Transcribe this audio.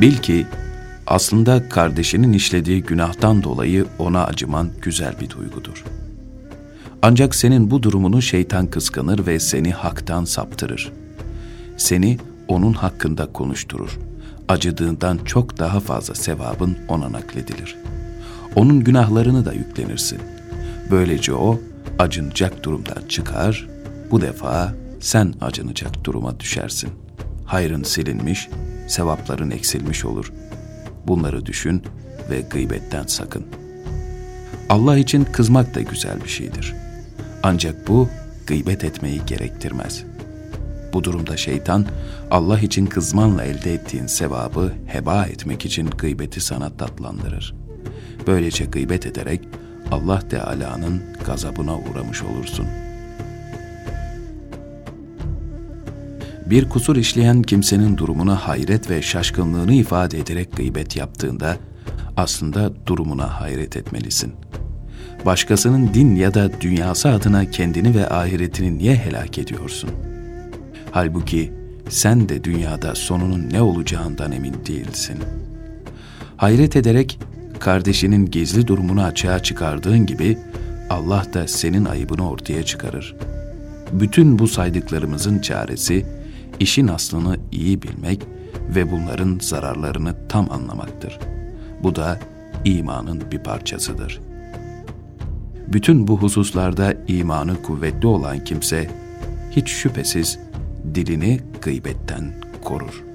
Bil ki aslında kardeşinin işlediği günahtan dolayı ona acıman güzel bir duygudur. Ancak senin bu durumunu şeytan kıskanır ve seni haktan saptırır. Seni onun hakkında konuşturur. Acıdığından çok daha fazla sevabın ona nakledilir. Onun günahlarını da yüklenirsin. Böylece o acınacak durumdan çıkar, bu defa sen acınacak duruma düşersin. Hayrın silinmiş, sevapların eksilmiş olur. Bunları düşün ve gıybetten sakın. Allah için kızmak da güzel bir şeydir. Ancak bu gıybet etmeyi gerektirmez. Bu durumda şeytan Allah için kızmanla elde ettiğin sevabı heba etmek için gıybeti sana tatlandırır. Böylece gıybet ederek Allah Teala'nın gazabına uğramış olursun. Bir kusur işleyen kimsenin durumuna hayret ve şaşkınlığını ifade ederek gıybet yaptığında aslında durumuna hayret etmelisin. Başkasının din ya da dünyası adına kendini ve ahiretini niye helak ediyorsun? Halbuki sen de dünyada sonunun ne olacağından emin değilsin. Hayret ederek kardeşinin gizli durumunu açığa çıkardığın gibi Allah da senin ayıbını ortaya çıkarır. Bütün bu saydıklarımızın çaresi işin aslını iyi bilmek ve bunların zararlarını tam anlamaktır. Bu da imanın bir parçasıdır. Bütün bu hususlarda imanı kuvvetli olan kimse hiç şüphesiz dilini gıybetten korur.''